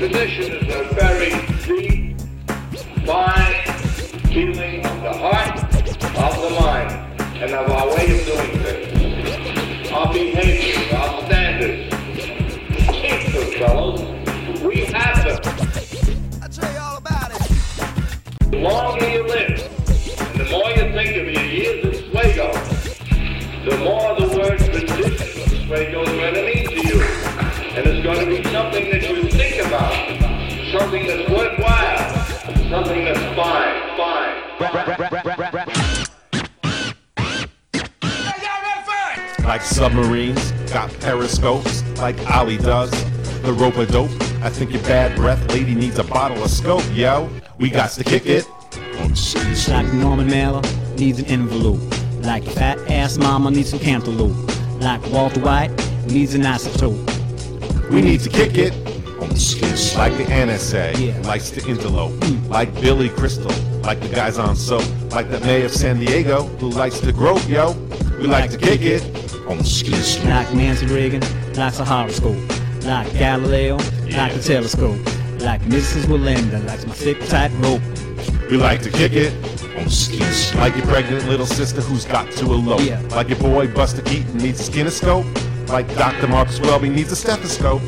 tradition is a very deep, fine feeling of the heart, of the mind, and of our way of doing things. Our behavior, something that's worthwhile, something that's fine, fine. Like submarines, got periscopes, like Ali does. The rope a dope. I think your bad breath lady needs a bottle of scope, yo. We got to kick it. Like Norman Mailer needs an envelope. Like fat ass mama needs some cantaloupe. Like Walter White needs an isotope. We need to kick it. Like the NSA, Yeah. likes to interlope. Like Billy Crystal, like the guys on soap. Like the mayor of San Diego, who likes to grope, yo. We like to kick it. On the skids like Nancy Reagan likes a horoscope. Like Galileo like a telescope. Like Mrs. Walinda likes my thick tight rope. We like to kick it. On skids like your pregnant little sister who's got to elope. Yeah. Like your boy Buster Keaton needs a skinoscope. Like Dr. Marcus Welby needs a stethoscope.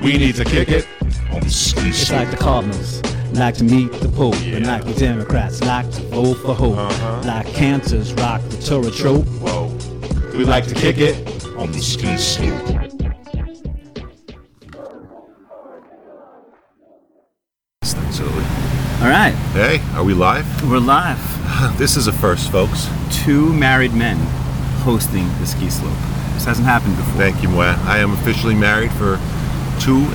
We need to kick it. On the ski slope. It's like the Cardinals like to meet the Pope, and like the Democrats like to vote for hope. Uh-huh. Like cantors rock the Torah trope. Whoa. We like to kick it. on the ski slope. Absolutely. All right, Hey, are we live? we're live. This is a first, folks. Two married men hosting the ski slope. This hasn't happened before. Thank you, Moa. I am officially married for two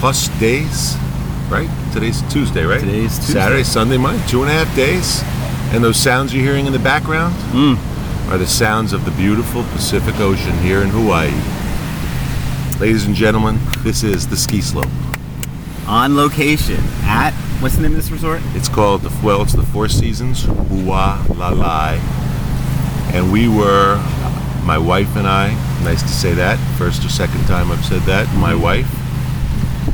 plus days, right? Today's Tuesday, right? Today's Tuesday. Saturday, Sunday, Monday, two and a half days. And those sounds you're hearing in the background Hmm. are the sounds of the beautiful Pacific Ocean here in Hawaii. Ladies and gentlemen, this is the ski slope. On location at what's the name of this resort? It's called the well, it's the Four Seasons Hua Lalai, and we were my wife and I. Nice to say that first or second time I've said that. My wife.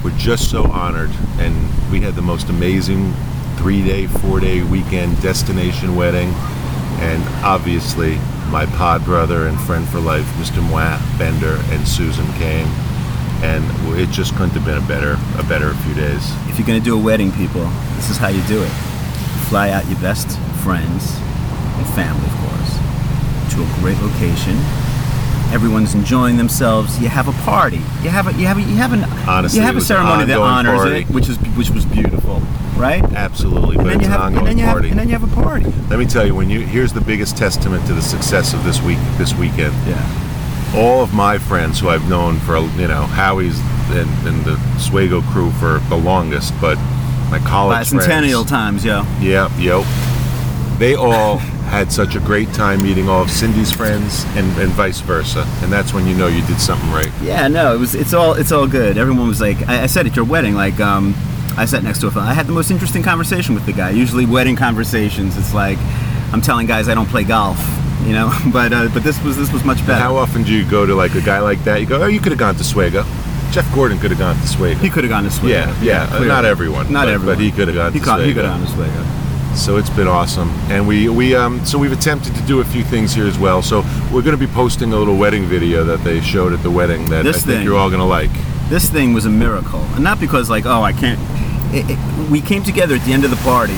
We're just so honored, and we had the most amazing three-day, four-day weekend destination wedding, and obviously my pod brother and friend for life, Mr. Moi Bender and Susan came, and it just couldn't have been a better a better few days. If you're gonna do a wedding, people, this is how you do it. Fly out your best friends and family, of course, to a great location. Everyone's enjoying themselves. You have a party. You have a you have a, you have an Honestly, you have a ceremony that honors party. it, which is which was beautiful, right? Absolutely, And but then it's you an have and ongoing then you have and then you have a party. Let me tell you, when you here's the biggest testament to the success of this week, this weekend. Yeah. All of my friends who I've known for you know Howie's and, and the Swago crew for the longest, but my college Bicentennial friends, times, yo. yeah, yo, they all had such a great time meeting all of Cindy's friends and, and vice versa, and that's when you know you did something right. Yeah, no, it was. It's all. It's all good. Everyone was like, I, I said at your wedding, like, um, I sat next to a fellow. I had the most interesting conversation with the guy. Usually, wedding conversations, it's like, I'm telling guys I don't play golf, you know. But uh, but this was this was much better. How often do you go to like a guy like that? You go, oh, you could have gone to Swago. Jeff Gordon could have gone to Swago. he could have gone to Swago. Yeah, yeah, clearly. not everyone, Not but- everyone. but he could have gone He, to caught- he could have gone to Swago. So it's been awesome, and we we um so we've attempted to do a few things here as well. So we're going to be posting a little wedding video that they showed at the wedding that This I think you're all going to like. This thing was a miracle, and not because like, oh, I can't. It, it, we came together at the end of the party,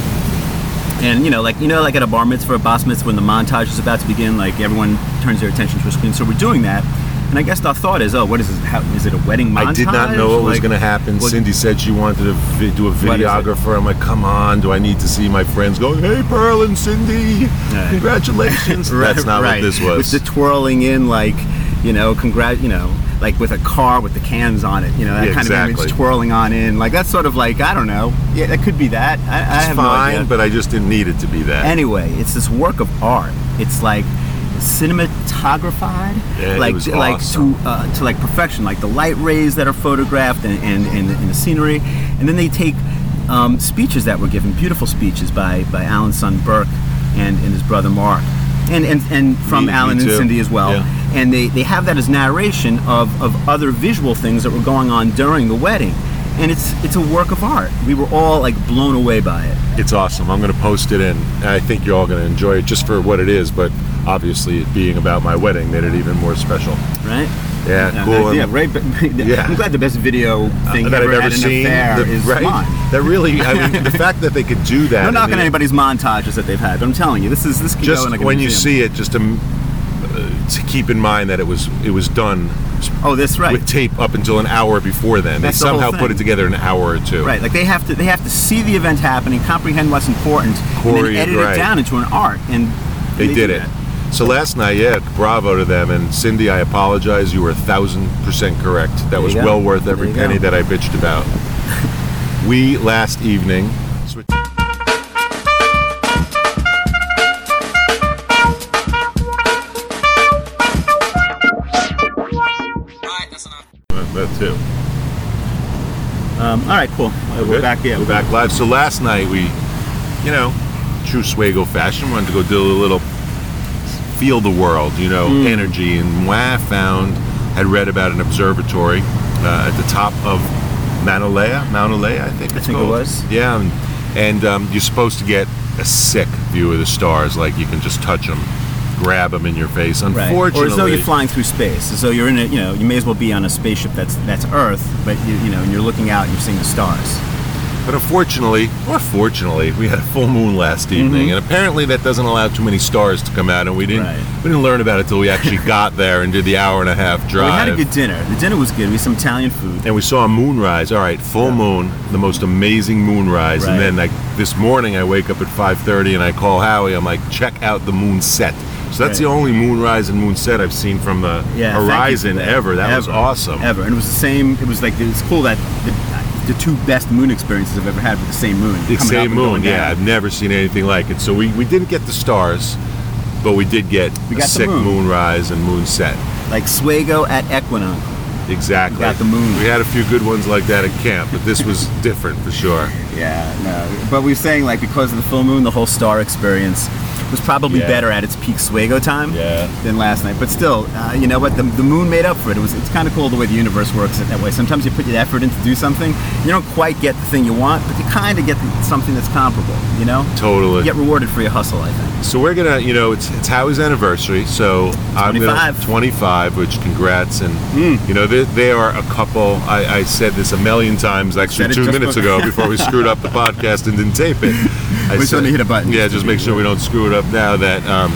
and you know, like you know, like at a bar mitzvah, a bas mitzvah, when the montage is about to begin, like everyone turns their attention to a screen. So we're doing that, and I guess the thought is, oh, what is this? How, is it a wedding montage? I did not know what was going to happen. what- Cindy said she wanted to vi- do a What is it? videographer. I'm like, come on, do I need to see my friends going, hey, Pearl and Cindy, Right. congratulations? That's not right. what this was. With the twirling in, like, you know, congrat, you know, like with a car with the cans on it, you know, that Yeah, kind exactly. of image twirling on in, like that's sort of like I don't know, yeah, that could be that. I, I it's have fine, no idea. but I just didn't need it to be that. anyway, it's this work of art. It's like cinematographied, Yeah, like like awesome. to uh, to like perfection, like the light rays that are photographed and and, and, and the scenery, and then they take um, speeches that were given, beautiful speeches by by Alan's son Burke and, and his brother Mark, and and, and from Me- me Alan and. Cindy as well. Yeah. And they, they have that as narration of, of other visual things that were going on during the wedding. And it's it's a work of art. We were all like blown away by it. It's awesome. I'm going to post it in. and I think you're all going to enjoy it just for what it is, but obviously it being about my wedding made it even more special. Right? Yeah, Yeah, cool. Yeah, right. But, Yeah. I'm glad the best video uh, thing that ever I've ever seen. the- is right? mine. That really, I mean, the fact that they could do that. No knocking it- anybody's montages that they've had, but I'm telling you, this is this can go Just in like a when you see it, just to, uh, to keep in mind that it was it was done Oh, that's right. with tape up until an hour before then. That's they the somehow put it together in an hour or two. Right, like they have to they have to see the event happening, comprehend what's important, and then edit right. it down into an art. And They, did it. that. So last night, yeah, bravo to them. And Cindy, I apologize. You were a thousand percent correct. That was well worth every penny go. that I bitched about. we last evening. Um, all right, cool. We're back. Yeah, we're back live. So last night we, you know, true Swago fashion, wanted to go do a little feel the world, you know, Hmm. energy. And moi found, had read about an observatory uh, at the top of Mauna Lea, Mauna Lea, I think it's think it was. Yeah, and, and um, you're supposed to get a sick view of the stars, like you can just touch them, grab them in your face. Right. Unfortunately, Or as though you're flying through space, as though you're in a, you know, you may as well be on a spaceship that's that's Earth, but you, you know, and you're looking out and you're seeing the stars. But unfortunately, or fortunately, we had a full moon last evening, and apparently that doesn't allow too many stars to come out. And we didn't Mm-hmm. Right. we didn't learn about it until we actually got there and did the hour and a half Well, drive. we had a good dinner. The dinner was good. We had some Italian food. and we saw a moonrise. All right, full moon, the most amazing moonrise. Right. And then like this morning, I wake up at 5:30 and I call Howie. I'm like, check out the moon set. So that's Right. the only moonrise and moonset I've seen from the Yeah, you for horizon that. ever. That was awesome. Ever, and it was the same. It was like it's cool that the, the two best moon experiences I've ever had with the same moon. The same moon, yeah. down. I've never seen anything like it. So we, we didn't get the stars, but we did get We a sick moon. moonrise and moonset. Like Swago at Equinox. Exactly. We got the moon. We had a few good ones like that at camp, but this was different for sure. Yeah, no. But we were saying like because of the full moon, the whole star experience was probably Yeah. better at its peak Swago time Yeah. than last night. But still, uh, you know what? The, the moon made up for it. It was it's kind of cool the way the universe works it that way. Sometimes you put your effort in to do something, you don't quite get the thing you want, but you kind of get the, something that's comparable. You know, Totally. you get rewarded for your hustle. I think. So we're gonna, you know, it's it's Howie's anniversary. So I'm gonna 25. 25, which congrats, and Hmm. you know they, they are a couple. I, I said this a million times, actually two minutes before- ago before we screwed up the podcast and didn't tape it. I We just wanted to hit a button. Yeah, just make sure we don't screw it up now. That um,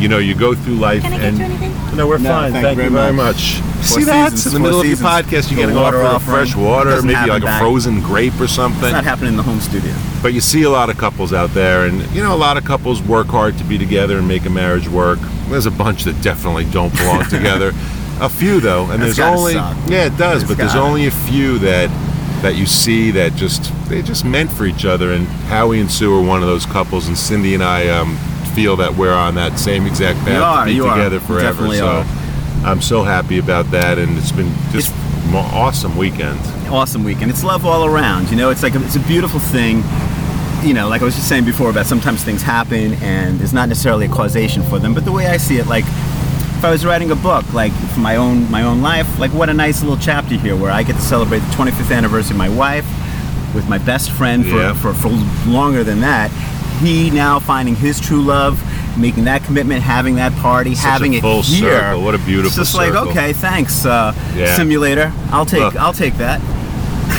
you know, you go through life Can I get and you anything? no, we're No, fine. thank Thank, you you very very much. much. See that seasons, in the four middle seasons. of your podcast, The you're getting water offered a offering. fresh water, Doesn't maybe happen like a back. frozen grape or something. It's not happening in the home studio. But you see a lot of couples out there, and you know, a lot of couples work hard to be together and make a marriage work. There's a bunch that definitely don't belong together. A few though, and That's there's gotta only suck. yeah, it does. It's but there's gotta. only a few that that you see that just they just meant for each other. And Howie and Sue are one of those couples, and Cindy and I um, feel that we're on that same exact path are, to be are. together You forever. definitely so are. I'm so happy about that, and it's been just an awesome weekend. awesome weekend. It's love all around. You know, it's like a, it's a beautiful thing. You know, like I was just saying before about sometimes things happen and there's not necessarily a causation for them. But the way I see it, like if I was writing a book, like for my own my own life, like what a nice little chapter here where I get to celebrate the 25th anniversary of my wife with my best friend for, Yeah. for, for longer than that. He now finding his true love, making that commitment, having that party, Such a having it full here. circle. What a beautiful It's just circle. like okay, thanks, uh, Yeah. simulator. I'll take Look. I'll take that.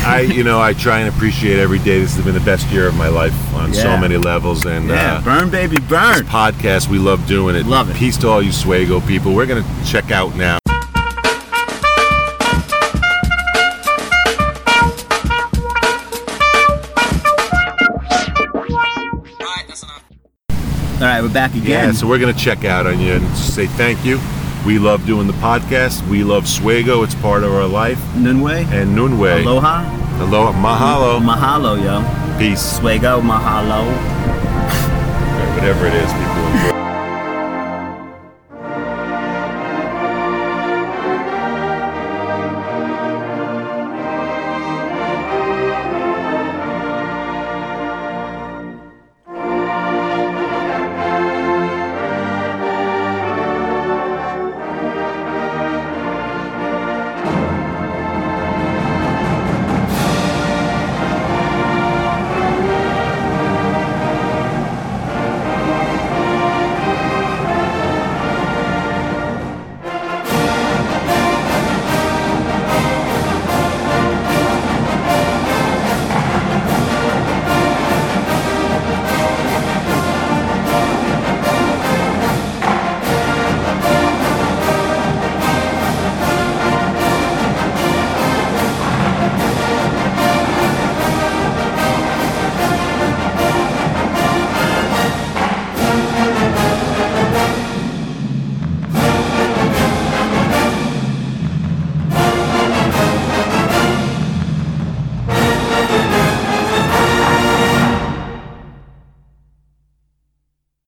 I, you know, I try and appreciate every day. This has been the best year of my life on so many levels. And Yeah, uh, burn baby, burn. this podcast, we love doing it. Love it. Peace to all you Swago people. We're gonna check out now. All right, that's enough. Alright, we're back Yeah, again. so we're gonna check out on you and say thank you. We love doing the podcast. We love Swago. It's part of our life. Nunwe, And Nunwe. aloha, Aloha. Mahalo. mahalo, yo. Peace. Swago, mahalo. Whatever it is, people enjoy.